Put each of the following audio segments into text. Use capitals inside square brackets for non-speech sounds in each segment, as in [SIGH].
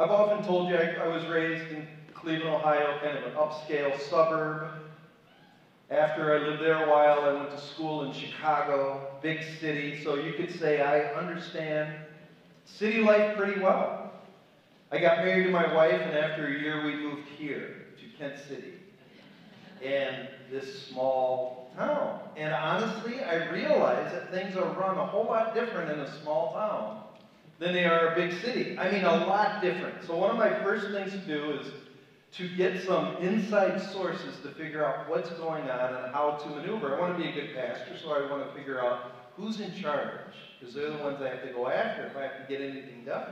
I've often told you I, I was raised in Cleveland, Ohio, kind of an upscale suburb. After I lived there a while, I went to school in Chicago, big city, so you could say I understand city life pretty well. I got married to my wife, and after a year, we moved here to Kent City. And this small town. And honestly, I realized that things are run a whole lot different in a small town than they are a big city. I mean, a lot different. So, one of my first things to do is to get some inside sources to figure out what's going on and how to maneuver. I want to be a good pastor, so I want to figure out who's in charge, because they're the ones I have to go after if I have to get anything done.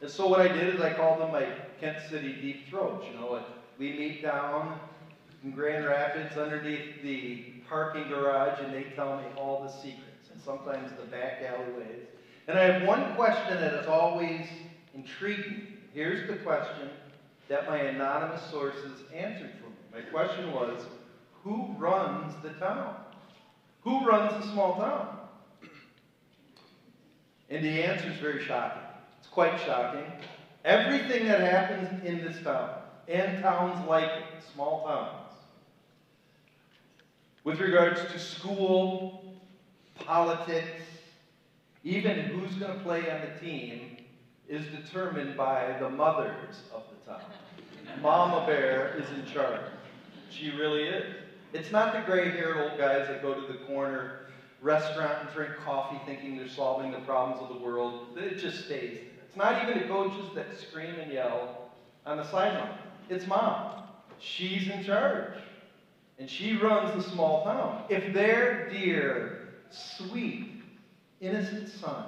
And so what I did is I called them my Kent City deep throats. You know, we meet down in Grand Rapids underneath the parking garage, and they tell me all the secrets, and sometimes the back alleyways. And I have one question that is always intriguing. Here's the question that my anonymous sources answered for me. My question was, who runs the town? Who runs the small town? And the answer is very shocking. It's quite shocking. Everything that happens in this town, and towns like it, small towns, with regards to school, politics, even who's going to play on the team, is determined by the mothers of the town. Mama Bear is in charge. She really is. It's not the gray haired old guys that go to the corner restaurant and drink coffee thinking they're solving the problems of the world. It just stays. It's not even the coaches that scream and yell on the sideline. It's mom. She's in charge. And she runs the small town. If their dear, sweet, innocent son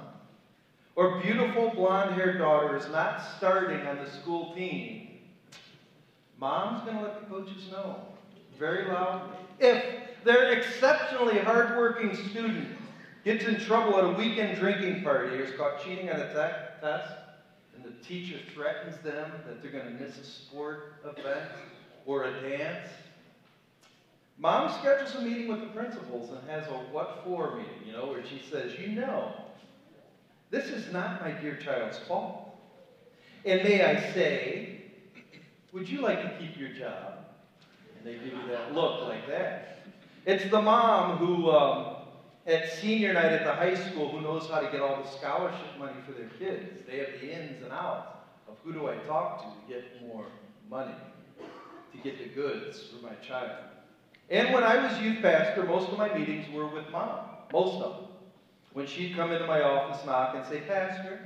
or beautiful blonde haired daughter is not starting on the school team, mom's going to let the coaches know very loudly. If their exceptionally hardworking student gets in trouble at a weekend drinking party or is caught cheating on a te- test, and the teacher threatens them that they're going to miss a sport event or a dance, mom schedules a meeting with the principals and has a what for meeting, you know, where she says, You know, this is not my dear child's fault. And may I say, would you like to keep your job? And they give you that look like that. It's the mom who, um, at senior night at the high school, who knows how to get all the scholarship money for their kids. They have the ins and outs of who do I talk to to get more money, to get the goods for my child. And when I was youth pastor, most of my meetings were with mom. Most of them when she'd come into my office, knock, and say, Pastor,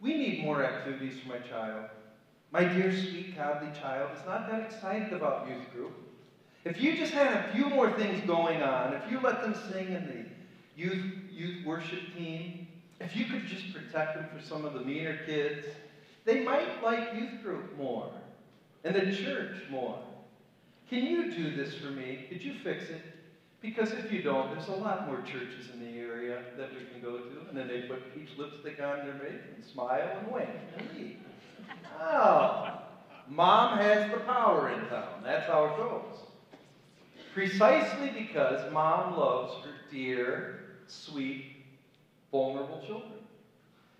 we need more activities for my child. My dear, sweet, godly child is not that excited about youth group. If you just had a few more things going on, if you let them sing in the youth, youth worship team, if you could just protect them for some of the meaner kids, they might like youth group more and the church more. Can you do this for me? Could you fix it? Because if you don't, there's a lot more churches in the area that we can go to. And then they put peach lipstick on their face and smile and wink and leave. Oh, mom has the power in town. That's how it goes. Precisely because mom loves her dear, sweet, vulnerable children.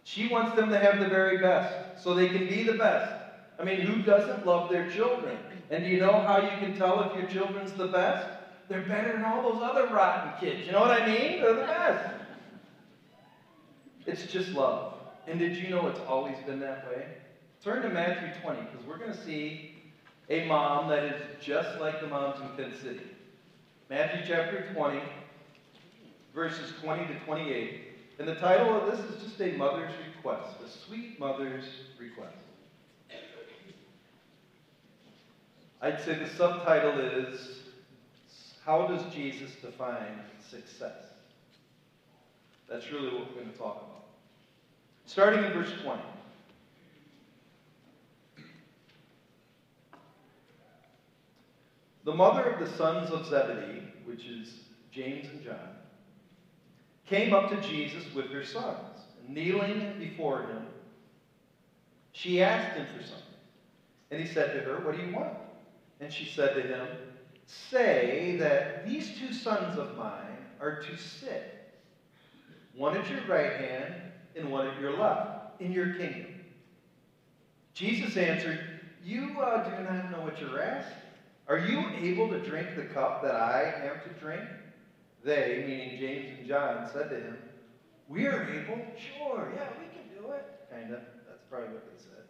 She wants them to have the very best so they can be the best. I mean, who doesn't love their children? And do you know how you can tell if your children's the best? They're better than all those other rotten kids. You know what I mean? They're the best. It's just love. And did you know it's always been that way? Turn to Matthew 20, because we're going to see a mom that is just like the moms in Kent City. Matthew chapter 20, verses 20 to 28. And the title of this is just a mother's request, a sweet mother's request. I'd say the subtitle is how does Jesus define success? That's really what we're going to talk about. Starting in verse 20. The mother of the sons of Zebedee, which is James and John, came up to Jesus with her sons. Kneeling before him, she asked him for something. And he said to her, What do you want? And she said to him, say that these two sons of mine are to sit, one at your right hand and one at your left, in your kingdom. Jesus answered, You uh, do not know what you're asking. Are you able to drink the cup that I am to drink? They, meaning James and John, said to him, We are able? Sure, yeah, we can do it. Kind of. That's probably what they said.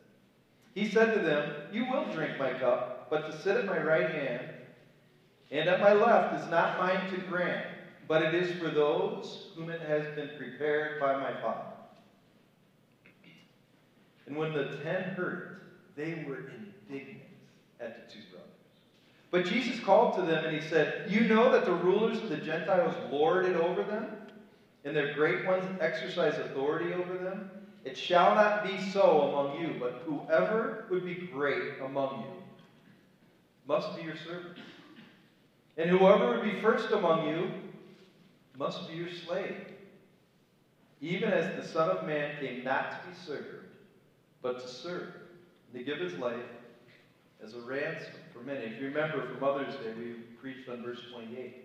He said to them, You will drink my cup, but to sit at my right hand and at my left is not mine to grant, but it is for those whom it has been prepared by my Father. And when the ten heard it, they were indignant at the two brothers. But Jesus called to them and he said, You know that the rulers of the Gentiles lord it over them, and their great ones exercise authority over them? It shall not be so among you, but whoever would be great among you must be your servant. And whoever would be first among you must be your slave. Even as the Son of Man came not to be served, but to serve, and to give his life as a ransom for many. If you remember from Mother's Day, we preached on verse 28.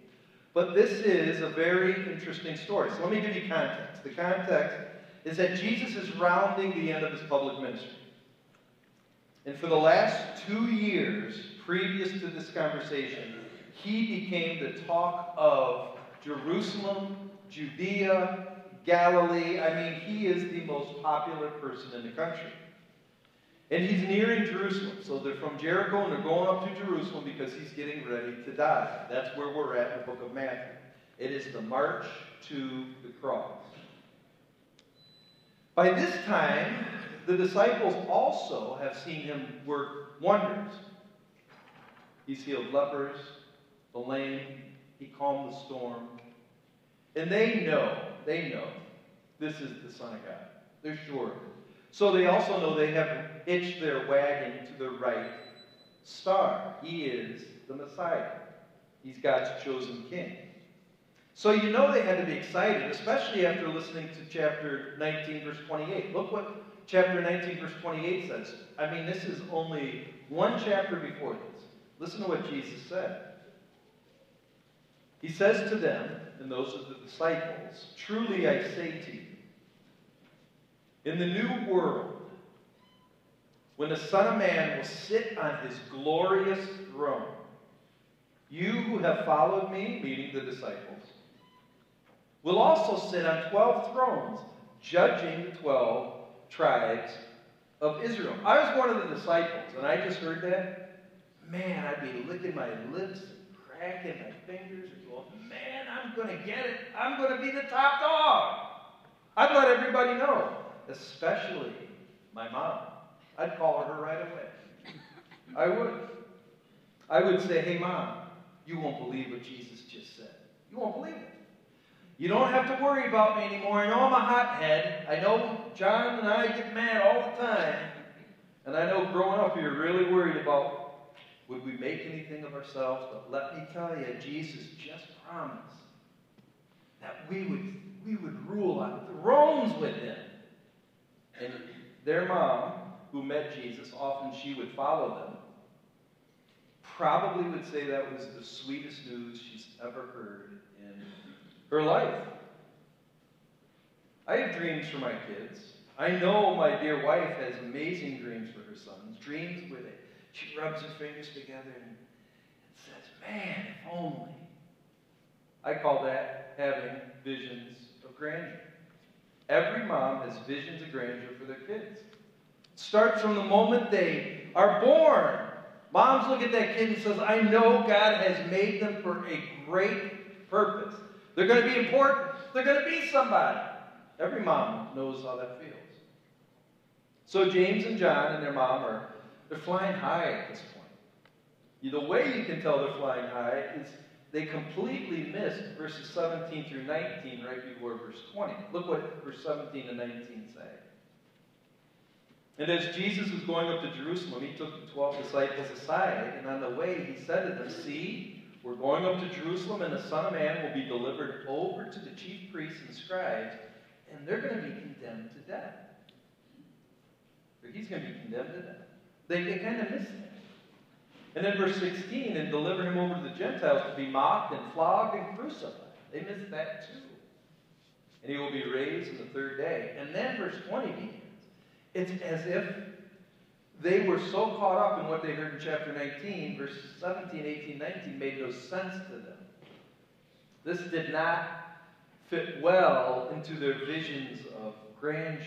But this is a very interesting story. So let me give you context. The context is that Jesus is rounding the end of his public ministry. And for the last two years previous to this conversation, he became the talk of Jerusalem, Judea, Galilee. I mean, he is the most popular person in the country. And he's nearing Jerusalem. So they're from Jericho and they're going up to Jerusalem because he's getting ready to die. That's where we're at in the book of Matthew. It is the march to the cross. By this time, the disciples also have seen him work wonders. He's healed lepers, the lame, he calmed the storm. And they know, they know, this is the Son of God. They're sure. So they also know they have hitched their wagon to the right star. He is the Messiah. He's God's chosen king. So you know they had to be excited, especially after listening to chapter 19, verse 28. Look what chapter 19, verse 28 says. I mean, this is only one chapter before this. Listen to what Jesus said. He says to them, and those of the disciples, Truly I say to you, in the new world, when the Son of Man will sit on his glorious throne, you who have followed me, meaning the disciples, will also sit on 12 thrones, judging the 12 tribes of Israel. I was one of the disciples, and I just heard that. Man, I'd be licking my lips and cracking my fingers and going, man, I'm going to get it. I'm going to be the top dog. I'd let everybody know, especially my mom. I'd call her right away. I would. I would say, hey, mom, you won't believe what Jesus just said. You won't believe it. You don't have to worry about me anymore. I know I'm a hothead. I know John and I get mad all the time. And I know growing up you're really worried about would we make anything of ourselves. But let me tell you, Jesus just promised that we would, we would rule on thrones with him. And their mom, who met Jesus, often she would follow them, probably would say that was the sweetest news she's ever heard in her life. I have dreams for my kids. I know my dear wife has amazing dreams for her sons, dreams where they, she rubs her fingers together and, says, Man, if only. I call that having visions of grandeur. Every mom has visions of grandeur for their kids. It starts from the moment they are born. Moms look at that kid and says, I know God has made them for a great purpose. They're going to be important. They're going to be somebody. Every mom knows how that feels. So James and John and their mom are they're flying high at this point. The way you can tell they're flying high is they completely missed verses 17 through 19 right before verse 20. Look what verse 17 and 19 say. And as Jesus was going up to Jerusalem, he took the twelve disciples aside, and on the way he said to them, See, we're going up to Jerusalem, and the Son of Man will be delivered over to the chief priests and scribes, and they're going to be condemned to death. Or he's going to be condemned to death. They, they kind of missed that. And then verse 16, and deliver him over to the Gentiles to be mocked and flogged and crucified. They missed that too. And he will be raised on the third day. And then verse 20 begins. It's as if they were so caught up in what they heard in chapter 19, verses 17, 18, 19 made no sense to them. This did not fit well into their visions of grandeur.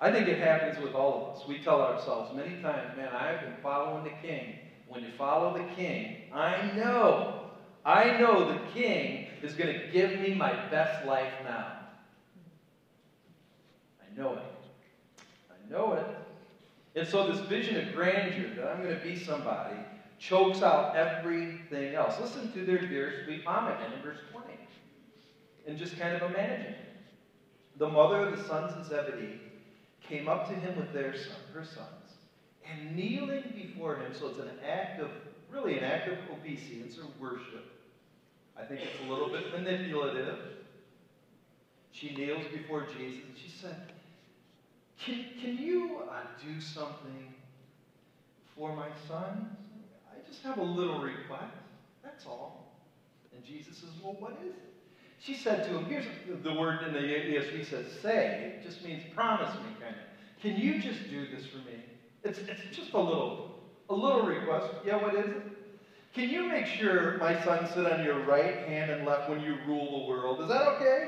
I think it happens with all of us. We tell ourselves many times, man, I've been following the king. When you follow the king, I know, I know the king is going to give me my best life now. I know it. I know it. And so this vision of grandeur, that I'm going to be somebody, chokes out everything else. Listen to their dear sweet mama again in verse 20. And just kind of imagine. The mother of the sons of Zebedee came up to him with their son, her sons, and kneeling before him, so it's an act of, really an act of obeisance or worship. I think it's a little bit manipulative. She kneels before Jesus and she said, Can, can you uh, do something for my son? I just have a little request. That's all. And Jesus says, Well, what is it? She said to him, here's the word in the ESV says, say. It just means promise me, kind of. Can you just do this for me? It's, it's just a little, a little request. Yeah, what is it? Can you make sure my son sit on your right hand and left when you rule the world? Is that okay?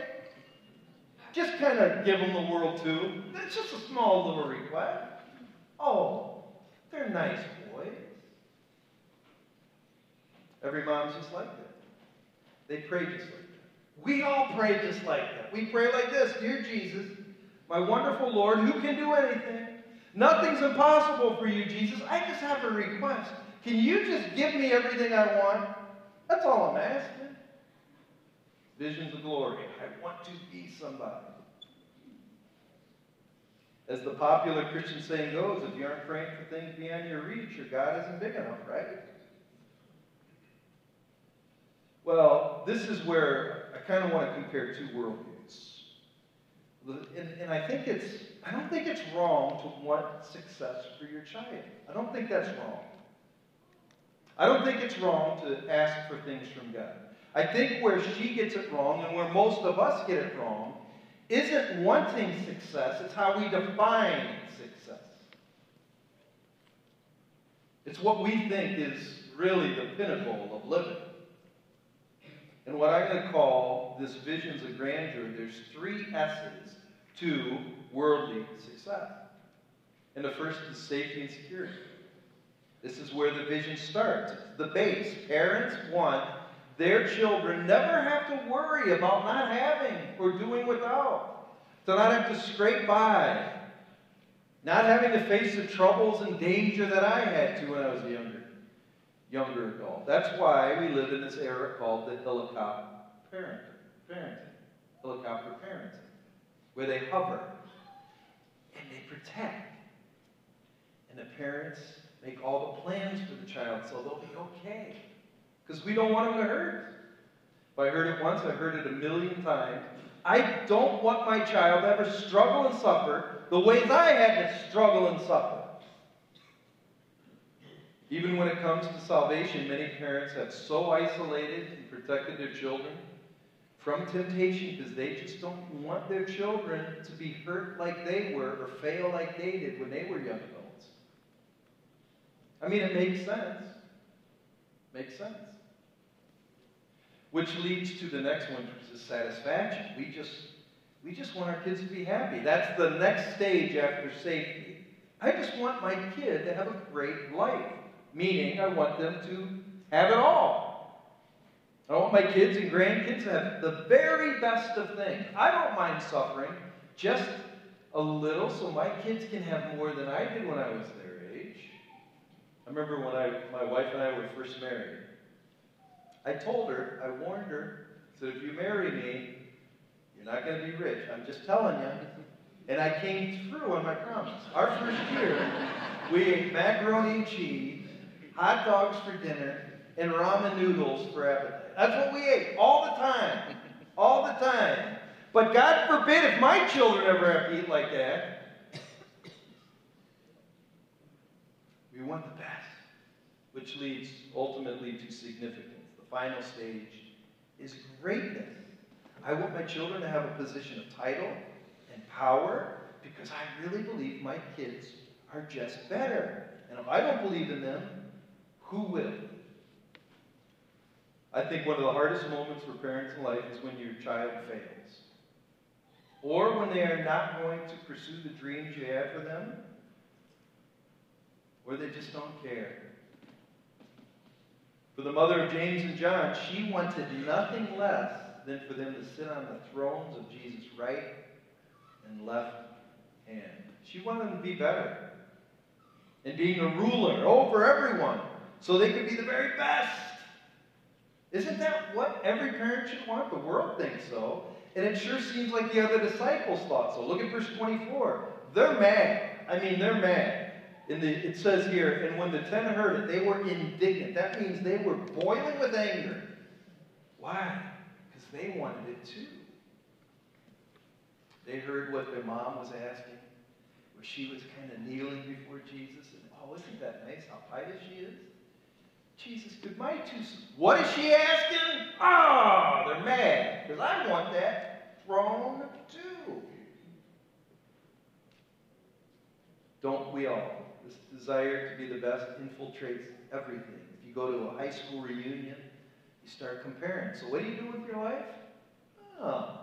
Just kind of give him the world too. It's just a small little request. Oh, they're nice boys. Every mom's just like that. They pray just like that. We all pray just like that. We pray like this Dear Jesus, my wonderful Lord, who can do anything? Nothing's impossible for you, Jesus. I just have a request. Can you just give me everything I want? That's all I'm asking. Visions of glory. I want to be somebody. As the popular Christian saying goes, if you aren't praying for things beyond your reach, your God isn't big enough, right? Well, this is where kind of want to compare two worldviews. And, and I think it's, I don't think it's wrong to want success for your child. I don't think that's wrong. I don't think it's wrong to ask for things from God. I think where she gets it wrong and where most of us get it wrong isn't wanting success, it's how we define success. It's what we think is really the pinnacle of living. And what I'm going to call this visions of grandeur, there's three S's to worldly success. And the first is safety and security. This is where the vision starts. It's the base. Parents want their children never have to worry about not having or doing without. To not have to scrape by. Not having to face the troubles and danger that I had to when I was younger younger adult. That's why we live in this era called the helicopter parenting, parenting, helicopter parenting, where they hover and they protect. And the parents make all the plans for the child so they'll be okay. Because we don't want them to hurt. If I heard it once, I heard it a million times. I don't want my child to ever struggle and suffer the ways I had to struggle and suffer. Even when it comes to salvation, many parents have so isolated and protected their children from temptation because they just don't want their children to be hurt like they were or fail like they did when they were young adults. I mean, it makes sense. Makes sense. Which leads to the next one, which is satisfaction. We just we just want our kids to be happy. That's the next stage after safety. I just want my kid to have a great life meaning I want them to have it all. I want my kids and grandkids to have the very best of things. I don't mind suffering just a little so my kids can have more than I did when I was their age. I remember when I, my wife and I were first married. I told her, I warned her, said, if you marry me, you're not going to be rich. I'm just telling you. And I came through on my promise. Our first year, we ate macaroni and cheese hot dogs for dinner, and ramen noodles for appetite. That's what we ate all the time. All the time. But God forbid if my children ever have to eat like that. We want the best, which leads ultimately to significance. The final stage is greatness. I want my children to have a position of title and power because I really believe my kids are just better. And if I don't believe in them, who will? I think one of the hardest moments for parents in life is when your child fails. Or when they are not going to pursue the dreams you have for them, or they just don't care. For the mother of James and John, she wanted nothing less than for them to sit on the thrones of Jesus' right and left hand. She wanted them to be better. And being a ruler over everyone so they could be the very best. Isn't that what every parent should want? The world thinks so. And it sure seems like the other disciples thought so. Look at verse 24. They're mad. I mean, they're mad. In the, it says here, and when the ten heard it, they were indignant. That means they were boiling with anger. Why? Because they wanted it too. They heard what their mom was asking, where she was kind of kneeling before Jesus. And, oh, isn't that nice how pious she is? Jesus, did my two... What is she asking? Ah, oh, they're mad. Because I want that throne too. Don't we all? This desire to be the best infiltrates everything. If you go to a high school reunion, you start comparing. So what do you do with your life? Oh,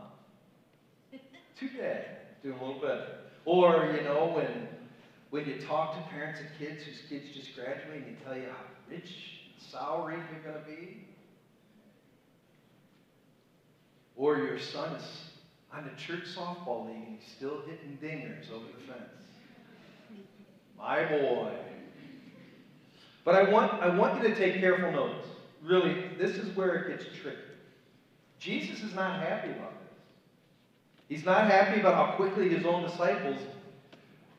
too bad. Doing a little better. Or, you know, when when you talk to parents of kids whose kids just graduated and they tell you how rich salary you're going to be. Or your son is on the church softball league and he's still hitting dingers over the fence. My boy. But I want, I want you to take careful notice. Really, this is where it gets tricky. Jesus is not happy about this. He's not happy about how quickly his own disciples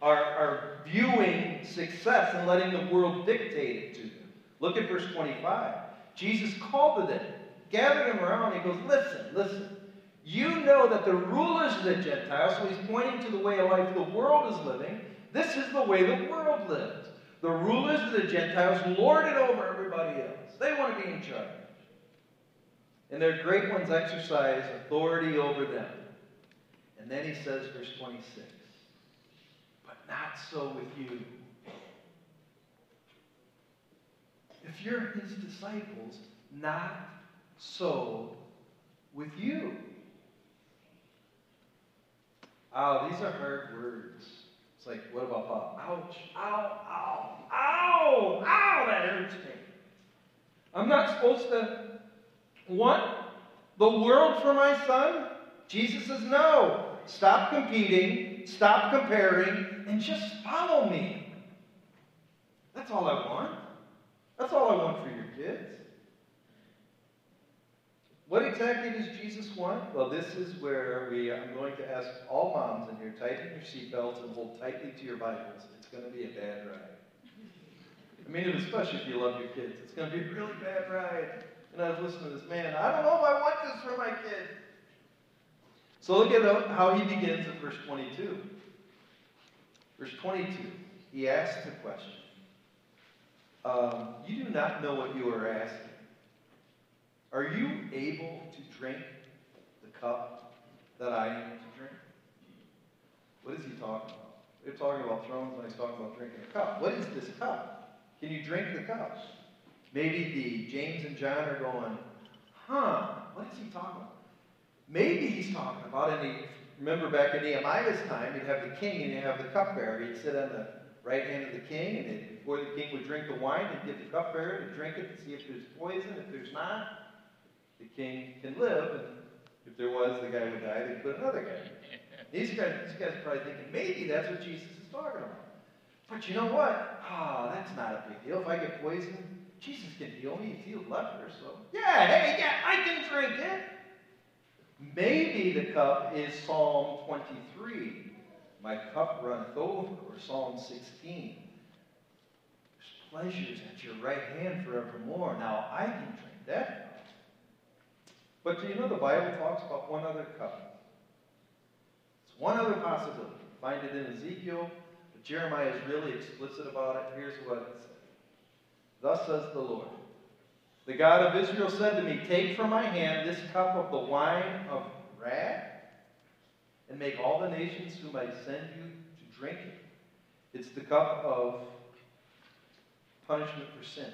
are, are viewing success and letting the world dictate it to them. Look at verse 25. Jesus called to them, gathered them around, and he goes, Listen, listen. You know that the rulers of the Gentiles, so he's pointing to the way of life the world is living, this is the way the world lives. The rulers of the Gentiles lord it over everybody else. They want to be in charge. And their great ones exercise authority over them. And then he says, verse 26, but not so with you. If you're his disciples, not so with you. Oh, these are hard words. It's like, what about Bob? Ouch, ow, ow, ow, ow, that hurts me. I'm not supposed to want the world for my son? Jesus says, no. Stop competing, stop comparing, and just follow me. That's all I want. That's all I want for your kids. What exactly does Jesus want? Well, this is where we, I'm going to ask all moms in here, tighten your seatbelts and hold tightly to your Bibles. It's going to be a bad ride. I mean, especially if you love your kids. It's going to be a really bad ride. And I was listening to this man. I don't know if I want this for my kid. So look at how he begins in verse 22. Verse 22, he asks the question um, you do not know what you are asking. Are you able to drink the cup that I am to drink? What is he talking about? They're talking about thrones when he's talking about drinking a cup. What is this cup? Can you drink the cup? Maybe the James and John are going, huh, what is he talking about? Maybe he's talking about, and he, remember back in Nehemiah's time, you'd have the king and you'd have the cupbearer. He'd sit on the right hand of the king, and before the king would drink the wine, he'd get the cupbearer to drink it to see if there's poison. If there's not, the king can live, and if there was, the guy would die. They'd put another guy. [LAUGHS] These guys, these guys are probably thinking maybe that's what Jesus is talking about. But you know what? Ah, oh, that's not a big deal. If I get poisoned, Jesus can heal me. He healed lepers, so yeah, hey, yeah, I can drink it. Maybe the cup is Psalm 23 my cup runneth over, or Psalm 16. There's pleasures at your right hand forevermore. Now I can drink that. But do you know the Bible talks about one other cup? It's one other possibility. Find it in Ezekiel, but Jeremiah is really explicit about it. Here's what it says. Thus says the Lord. The God of Israel said to me, Take from my hand this cup of the wine of wrath and make all the nations whom I send you to drink it. It's the cup of punishment for sin.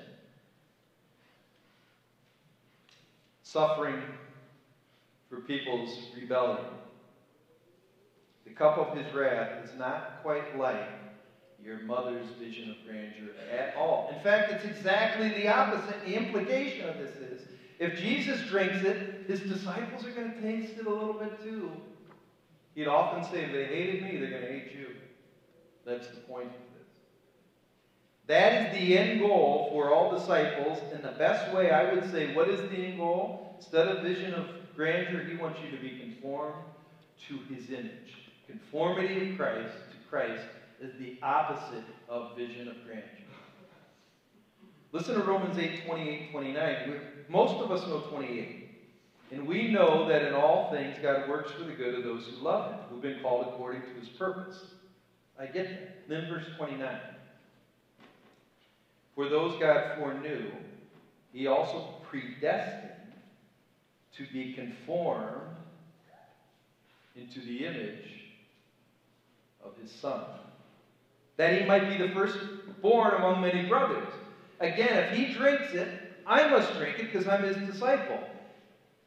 Suffering for people's rebellion. The cup of his wrath is not quite like your mother's vision of grandeur at all. In fact, it's exactly the opposite. The implication of this is if Jesus drinks it, his disciples are going to taste it a little bit too. He'd often say, if they hated me, they're going to hate you. That's the point of this. That is the end goal for all disciples. And the best way I would say, what is the end goal? Instead of vision of grandeur, he wants you to be conformed to his image. Conformity to Christ, to Christ is the opposite of vision of grandeur. Listen to Romans 8, 28, 29. Most of us know 28. And we know that in all things God works for the good of those who love him, who've been called according to his purpose. I get that. Then verse 29. For those God foreknew, he also predestined to be conformed into the image of his Son, that he might be the firstborn among many brothers. Again, if he drinks it, I must drink it because I'm his disciple.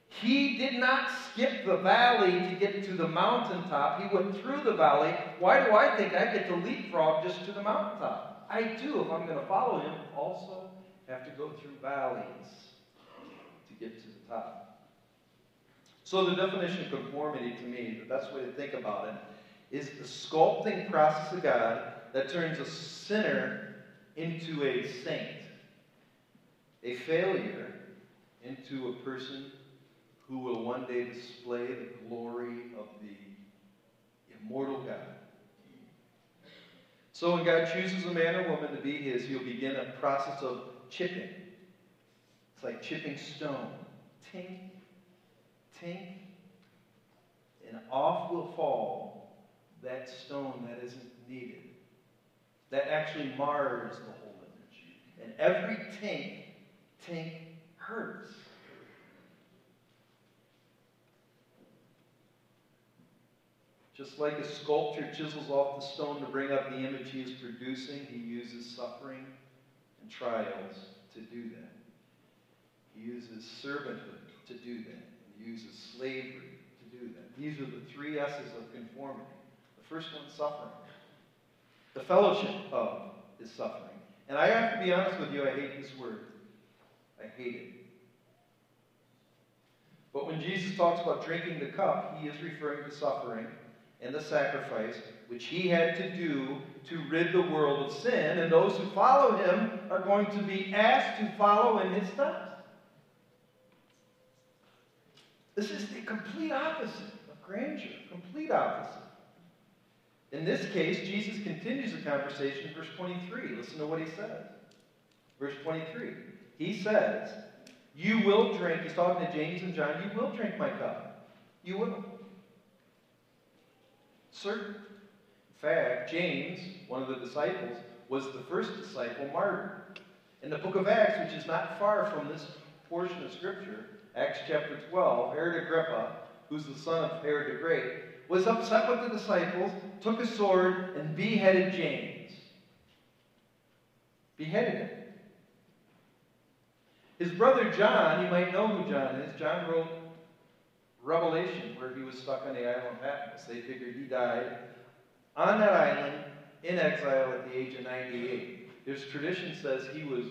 He did not skip the valley to get to the mountaintop. He went through the valley. Why do I think I get to leapfrog just to the mountaintop? I do if I'm going to follow him. Also, have to go through valleys to get to the top. So the definition of conformity to me, the best way to think about it, is the sculpting process of God that turns a sinner into a saint, a failure into a person who will one day display the glory of the immortal God. So when God chooses a man or woman to be his, he'll begin a process of chipping. It's like chipping stone. Tink, tink, and off will fall that stone that isn't needed. That actually mars the whole image. And every tink, tink hurts. Just like a sculptor chisels off the stone to bring up the image he is producing, he uses suffering and trials to do that. He uses servanthood to do that. He uses slavery to do that. These are the three S's of conformity. The first one, suffering. The fellowship of is suffering. And I have to be honest with you, I hate this word. I hate it. But when Jesus talks about drinking the cup, he is referring to suffering and the sacrifice which he had to do to rid the world of sin, and those who follow him are going to be asked to follow in his steps. This is the complete opposite of grandeur, complete opposite. In this case, Jesus continues the conversation in verse 23. Listen to what he says. Verse 23. He says, You will drink, he's talking to James and John, you will drink my cup. You will certain. In fact, James, one of the disciples, was the first disciple martyred. In the book of Acts, which is not far from this portion of Scripture, Acts chapter 12, Herod Agrippa, who's the son of Herod the Great, was upset with the disciples, took a sword, and beheaded James. Beheaded him. His brother John, you might know who John is, John wrote Revelation, where he was stuck on the island of Patmos. They figured he died on that island in exile at the age of 98. His tradition says he was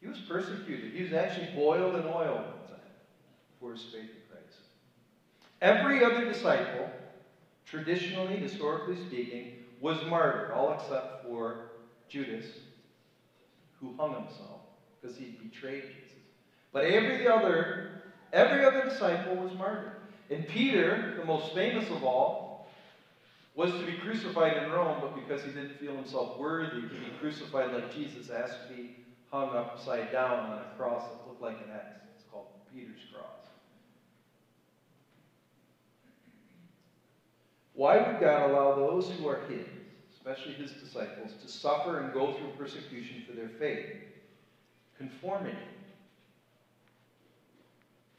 he was persecuted. He was actually boiled in oil one time for his faith in Christ. Every other disciple, traditionally, historically speaking, was martyred, all except for Judas, who hung himself because he betrayed Jesus. But every other Every other disciple was martyred. And Peter, the most famous of all, was to be crucified in Rome, but because he didn't feel himself worthy to be crucified like Jesus, asked to be hung upside down on a cross that looked like an X. It's called Peter's cross. Why would God allow those who are his, especially his disciples, to suffer and go through persecution for their faith? Conformity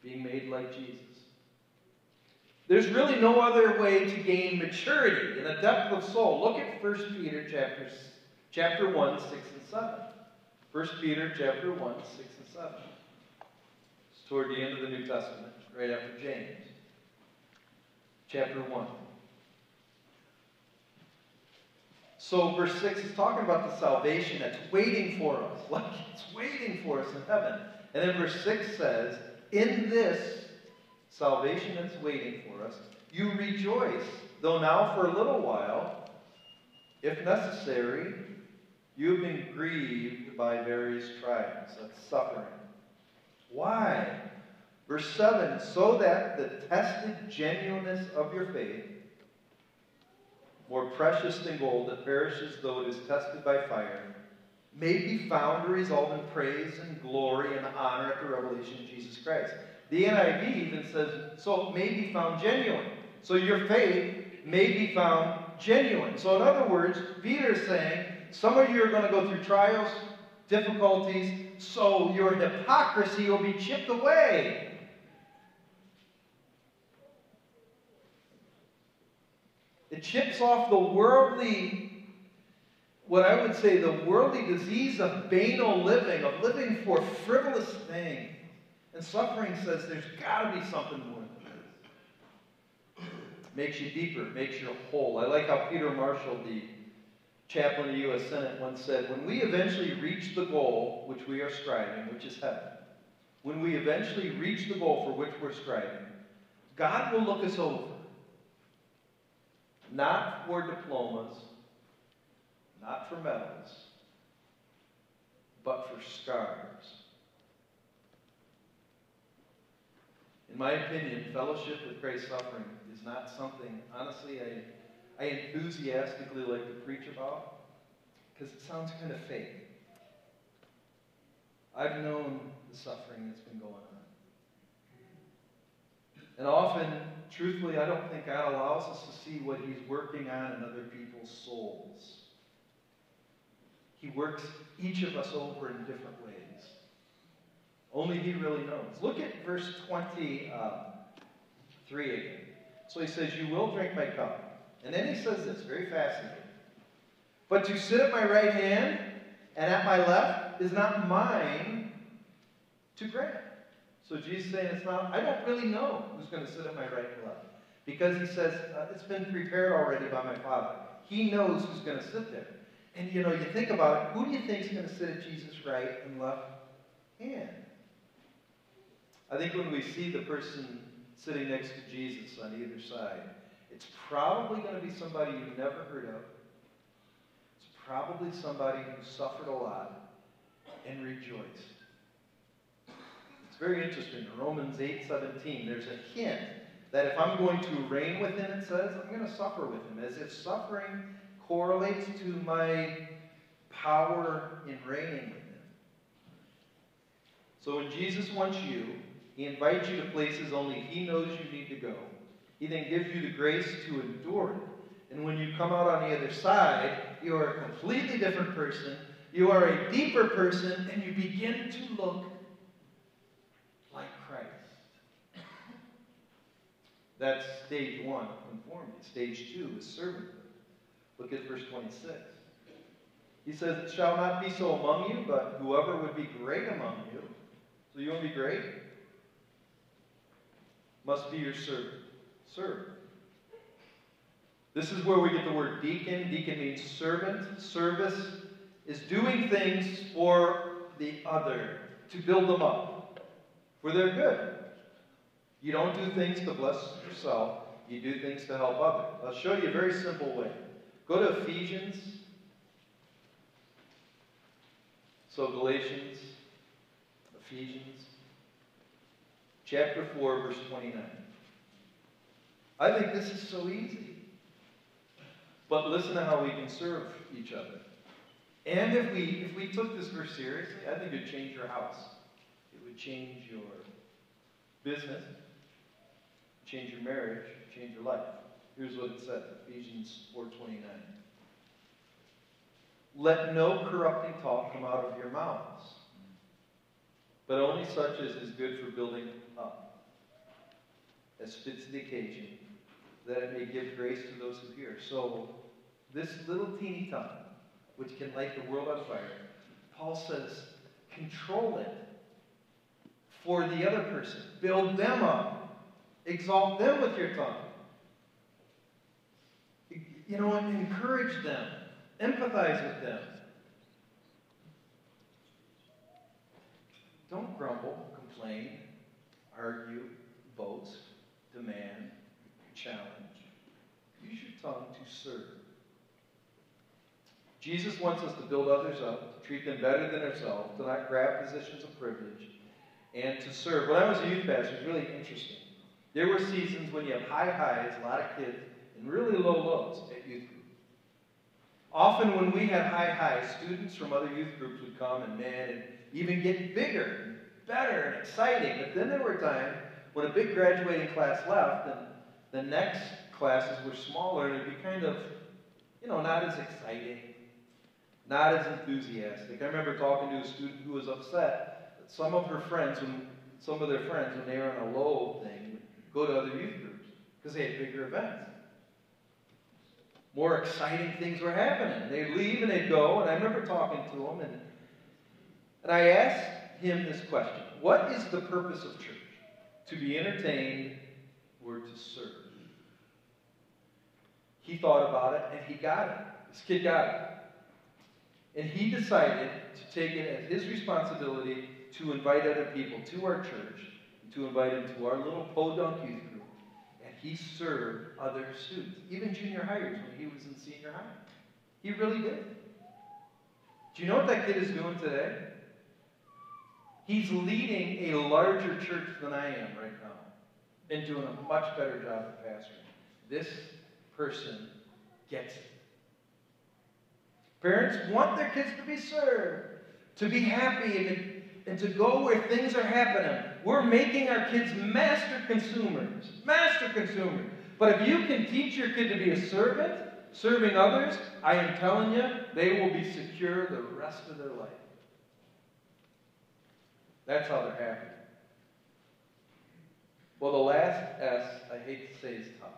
being made like Jesus. There's really no other way to gain maturity in a depth of soul. Look at 1 Peter chapter, chapter 1, 6 and 7. 1 Peter chapter 1, 6 and 7. It's toward the end of the New Testament, right after James. Chapter 1. So, verse 6 is talking about the salvation that's waiting for us. [LAUGHS] Like it's waiting for us in heaven. And then verse 6 says, In this salvation that's waiting for us, you rejoice, though now for a little while, if necessary, you have been grieved by various trials, that's suffering. Why? Verse 7 so that the tested genuineness of your faith, more precious than gold that perishes though it is tested by fire, may be found to result in praise and glory and honor at the revelation of Jesus Christ. The NIV even says, so may be found genuine. So your faith may be found genuine. So, in other words, Peter is saying, some of you are going to go through trials, difficulties, so your hypocrisy will be chipped away. It chips off the worldly, what I would say, the worldly disease of banal living, of living for frivolous things. And suffering says there's got to be something more than this. Makes you deeper, makes you whole. I like how Peter Marshall, the chaplain of the U.S. Senate, once said when we eventually reach the goal which we are striving, which is heaven, when we eventually reach the goal for which we're striving, God will look us over. Not for diplomas, not for medals, but for scars In my opinion, fellowship with Christ's suffering is not something, honestly, I, I enthusiastically like to preach about because it sounds kind of fake. I've known the suffering that's been going on. And often, truthfully, I don't think God allows us to see what He's working on in other people's souls. He works each of us over in different ways. Only he really knows. Look at verse 23 again. So he says, You will drink my cup. And then he says this, very fascinating. But to sit at my right hand and at my left is not mine to grant. So Jesus saying it's not, I don't really know who's going to sit at my right and left. Because he says, uh, it's been prepared already by my Father. He knows who's going to sit there. And you know, you think about it, who do you think is going to sit at Jesus' right and left hand? I think when we see the person sitting next to Jesus on either side, it's probably going to be somebody you've never heard of. It's probably somebody who suffered a lot and rejoiced. It's very interesting. In Romans 8 17, there's a hint that if I'm going to reign with him, it says, I'm going to suffer with him, as if suffering correlates to my power in reigning with him. So when Jesus wants you, he invites you to places only He knows you need to go. He then gives you the grace to endure it. And when you come out on the other side, you are a completely different person. You are a deeper person, and you begin to look like Christ. That's stage one conformity. Stage two is servanthood. Look at verse 26. He says, It shall not be so among you, but whoever would be great among you. So you want to be great? must be your servant. Serve. This is where we get the word deacon. Deacon means servant. Service is doing things for the other, to build them up, for their good. You don't do things to bless yourself, you do things to help others. I'll show you a very simple way. Go to Ephesians. So, Galatians, Ephesians chapter 4, verse 29. I think this is so easy. But listen to how we can serve each other. And if we if we took this verse seriously, I think it would change your house. It would change your business, change your marriage, change your life. Here's what it says, Ephesians 4:29. Let no corrupting talk come out of your mouths, but only such as is good for building up, as fits the occasion, that it may give grace to those who hear. So, this little teeny tongue, which can light the world on fire, Paul says, control it for the other person. Build them up. Exalt them with your tongue. You know, encourage them. Empathize with them. Don't grumble, complain, argue, boast, demand, challenge. Use your tongue to serve. Jesus wants us to build others up, to treat them better than ourselves, to not grab positions of privilege, and to serve. When I was a youth pastor, it was really interesting. There were seasons when you have high highs, a lot of kids, and really low lows at youth group. Often when we had high highs, students from other youth groups would come and man, and even get bigger and better and exciting. But then there were times when a big graduating class left and the next classes were smaller and it'd be kind of, you know, not as exciting, not as enthusiastic. I remember talking to a student who was upset that some of her friends, when some of their friends, when they were on a low thing, would go to other youth groups because they had bigger events. More exciting things were happening. They'd leave and they'd go, and I remember talking to him, and, and I asked him this question What is the purpose of church? To be entertained or to serve? He thought about it and he got it. This kid got it. And he decided to take it as his responsibility to invite other people to our church, to invite them to our little podunk youth group. He served other students, even junior highs when he was in senior high. He really did. Do you know what that kid is doing today? He's leading a larger church than I am right now and doing a much better job of pastoring. This person gets it. Parents want their kids to be served, to be happy, and and to go where things are happening. We're making our kids master consumers. Master consumers. But if you can teach your kid to be a servant, serving others, I am telling you, they will be secure the rest of their life. That's how they're happy. Well, the last S, I hate to say, is tough.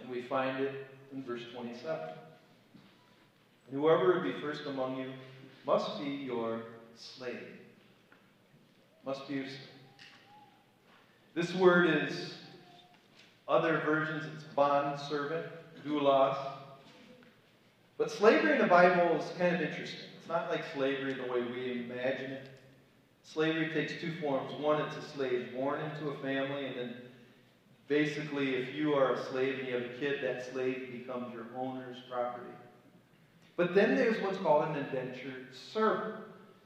And we find it in verse 27. Whoever would be first among you must be your slave. Must be slave. This word is, other versions, it's bond servant, doulos. But slavery in the Bible is kind of interesting. It's not like slavery the way we imagine it. Slavery takes two forms. One, it's a slave born into a family, and then basically, if you are a slave and you have a kid, that slave becomes your owner's property. But then there's what's called an indentured servant.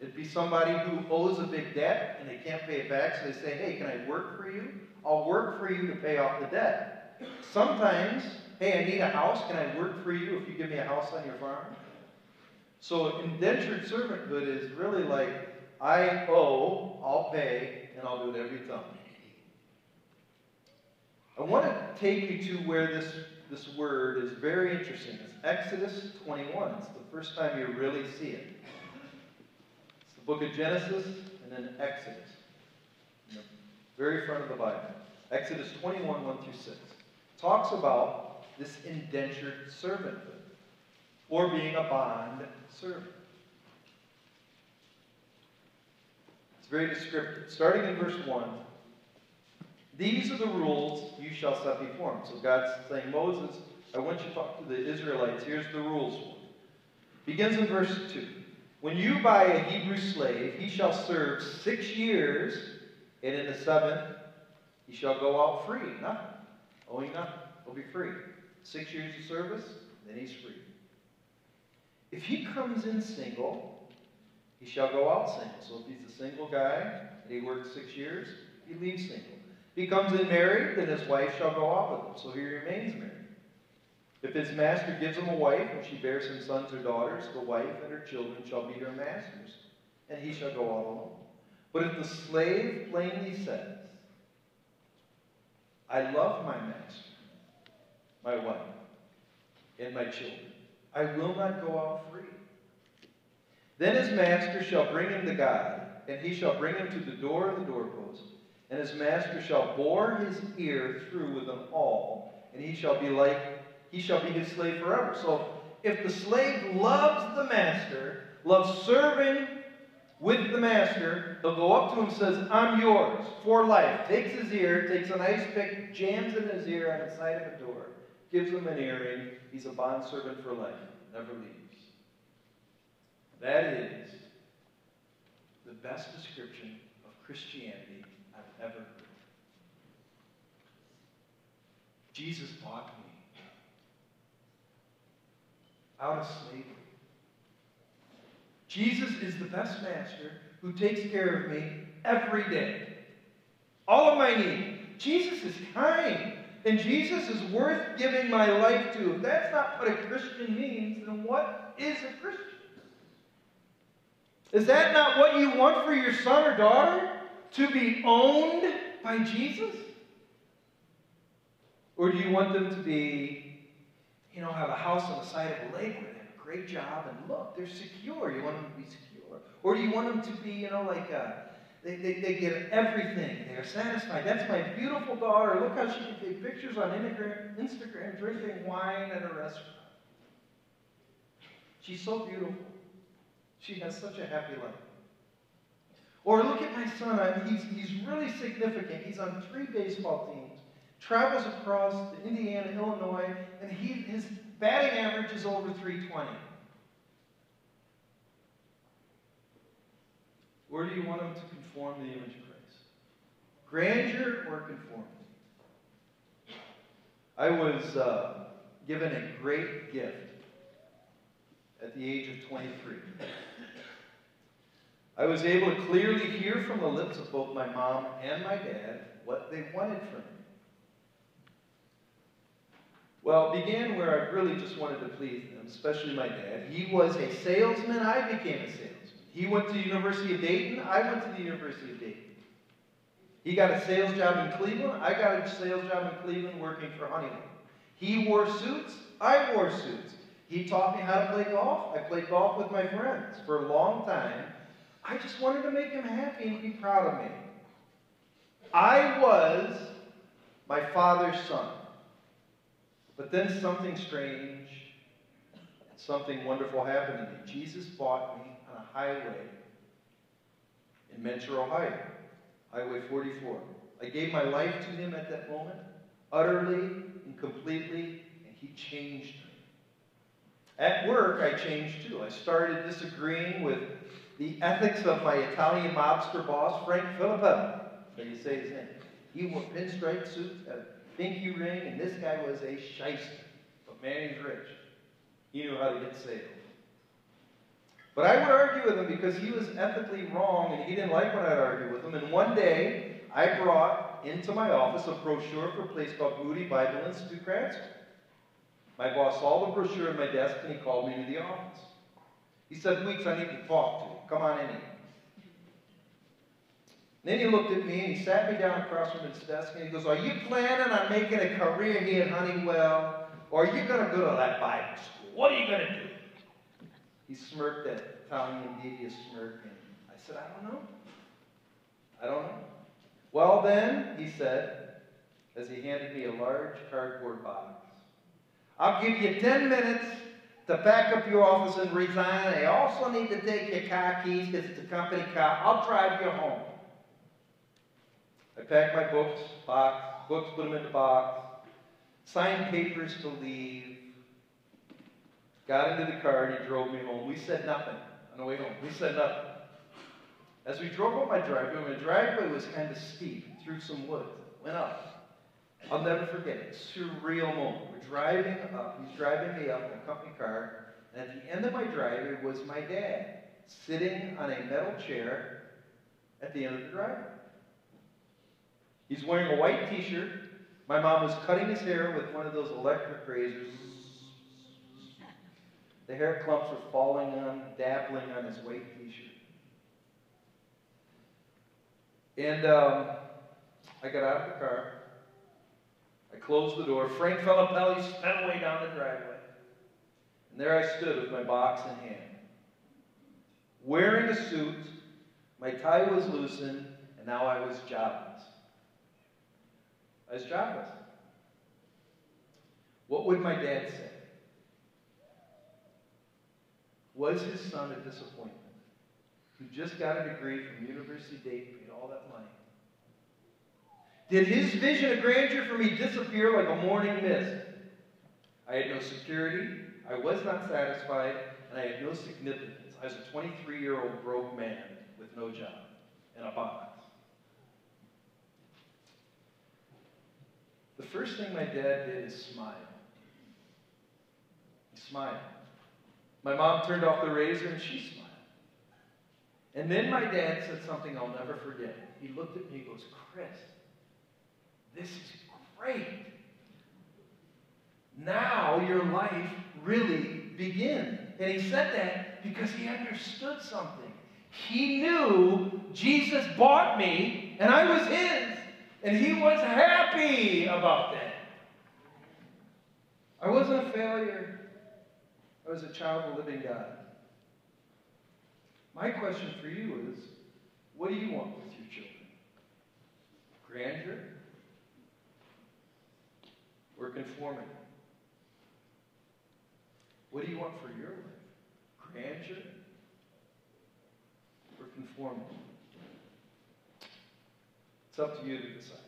It'd be somebody who owes a big debt and they can't pay it back, so they say, hey, can I work for you? I'll work for you to pay off the debt. Sometimes, hey, I need a house. Can I work for you if you give me a house on your farm? So indentured servanthood is really like I owe, I'll pay, and I'll do it every time. I want to take you to where this, this word is very interesting. It's Exodus 21. It's the first time you really see it. Book of Genesis and then Exodus. In the very front of the Bible. Exodus 21, 1 through 6. Talks about this indentured servanthood or being a bond servant. It's very descriptive. Starting in verse 1, these are the rules you shall set before him. So God's saying, Moses, I want you to talk to the Israelites. Here's the rules. Begins in verse 2. When you buy a Hebrew slave, he shall serve six years, and in the seventh he shall go out free. Nothing. Owing nothing. He'll be free. Six years of service, then he's free. If he comes in single, he shall go out single. So if he's a single guy and he works six years, he leaves single. If he comes in married, then his wife shall go out with him. So he remains married. If his master gives him a wife, and she bears him sons or daughters, the wife and her children shall be her master's, and he shall go all alone. But if the slave plainly says, I love my master, my wife, and my children, I will not go out free. Then his master shall bring him to God, and he shall bring him to the door of the doorpost, and his master shall bore his ear through with an awl, and he shall be like he shall be his slave forever. So if the slave loves the master, loves serving with the master, he'll go up to him and says, I'm yours for life. Takes his ear, takes an ice pick, jams it in his ear on the side of a door, gives him an earring. He's a bondservant for life, never leaves. That is the best description of Christianity I've ever heard. Jesus bought me out of slavery. Jesus is the best master who takes care of me every day. All of my needs. Jesus is kind. And Jesus is worth giving my life to. If that's not what a Christian means, then what is a Christian? Is that not what you want for your son or daughter? To be owned by Jesus? Or do you want them to be, you know, have a house on the side of a lake where they have a great job and look, they're secure. You want them to be secure. Or do you want them to be, you know, like a, uh, they, they, they get everything. They are satisfied. That's my beautiful daughter. Look how she can take pictures on Instagram drinking wine at a restaurant. She's so beautiful. She has such a happy life. Or look at my son. I mean, He's, he's really significant. He's on three baseball teams, travels across Indiana, Illinois, and he, his batting average is over 320. Where do you want him to conform the image of Christ? Grandeur or conformity? I was uh, given a great gift at the age of 23. I was able to clearly hear from the lips of both my mom and my dad what they wanted from me. Well, it began where I really just wanted to please them, especially my dad. He was a salesman, I became a salesman. He went to the University of Dayton, I went to the University of Dayton. He got a sales job in Cleveland, I got a sales job in Cleveland working for Honeywell. He wore suits, I wore suits. He taught me how to play golf. I played golf with my friends for a long time. I just wanted to make him happy and be proud of me. I was my father's son. But then something strange, something wonderful happened to me. Jesus bought me on a highway in Mentor, Ohio, Highway 44. I gave my life to him at that moment, utterly and completely, and he changed me. At work, I changed too. I started disagreeing with the ethics of my Italian mobster boss, Frank Filippelli. How you say his name? He wore pinstripe suits, pinky ring, and this guy was a shyster. But man, he's rich. He knew how to get sales. But I would argue with him because he was ethically wrong and he didn't like when I'd argue with him. And one day, I brought into my office a brochure for a place called Moody Bible Institute Grad School. My boss saw the brochure on my desk and he called me to the office. He said, Weeks, I need to talk to you. Come on in here. Then he looked at me and he sat me down across from his desk and he goes, Are you planning on making a career here at Honeywell? Or are you going to go to that Bible school? What are you going to do? He smirked that Italian devious smirk and I said, I don't know. I don't know. Well, then, he said, as he handed me a large cardboard box, I'll give you 10 minutes to pack up your office and resign. I also need to take your car keys because it's a company car. I'll drive you home. I packed my books, box, books, put them in the box, signed papers to leave, got into the car, and he drove me home. We said nothing on the way home. We said nothing. As we drove up my driveway, my driveway was kind of steep through some woods. Went up. I'll never forget it. Surreal moment. We're driving up. He's driving me up in a company car. And at the end of my driveway was my dad sitting on a metal chair at the end of the driveway. He's wearing a white t-shirt. My mom was cutting his hair with one of those electric razors. The hair clumps were falling on, dabbling on his white t-shirt. And um, I got out of the car. I closed the door. Frank Filippelli sped away down the driveway. And there I stood with my box in hand. Wearing a suit, my tie was loosened, and now I was jobless. Was jobless. What would my dad say? Was his son a disappointment? Who just got a degree from University Dayton, paid all that money? Did his vision of grandeur for me disappear like a morning mist? I had no security, I was not satisfied, and I had no significance. I was a 23 year old broke man with no job and a box. The first thing my dad did is smile. He smiled. My mom turned off the razor and she smiled. And then my dad said something I'll never forget. He looked at me and goes, Chris, this is great. Now your life really begins. And he said that because he understood something. He knew Jesus bought me and I was his. And he was happy about that. I wasn't a failure. I was a child of the living God. My question for you is what do you want with your children? Grandeur or conformity? What do you want for your life? Grandeur or conformity? It's up to you to decide.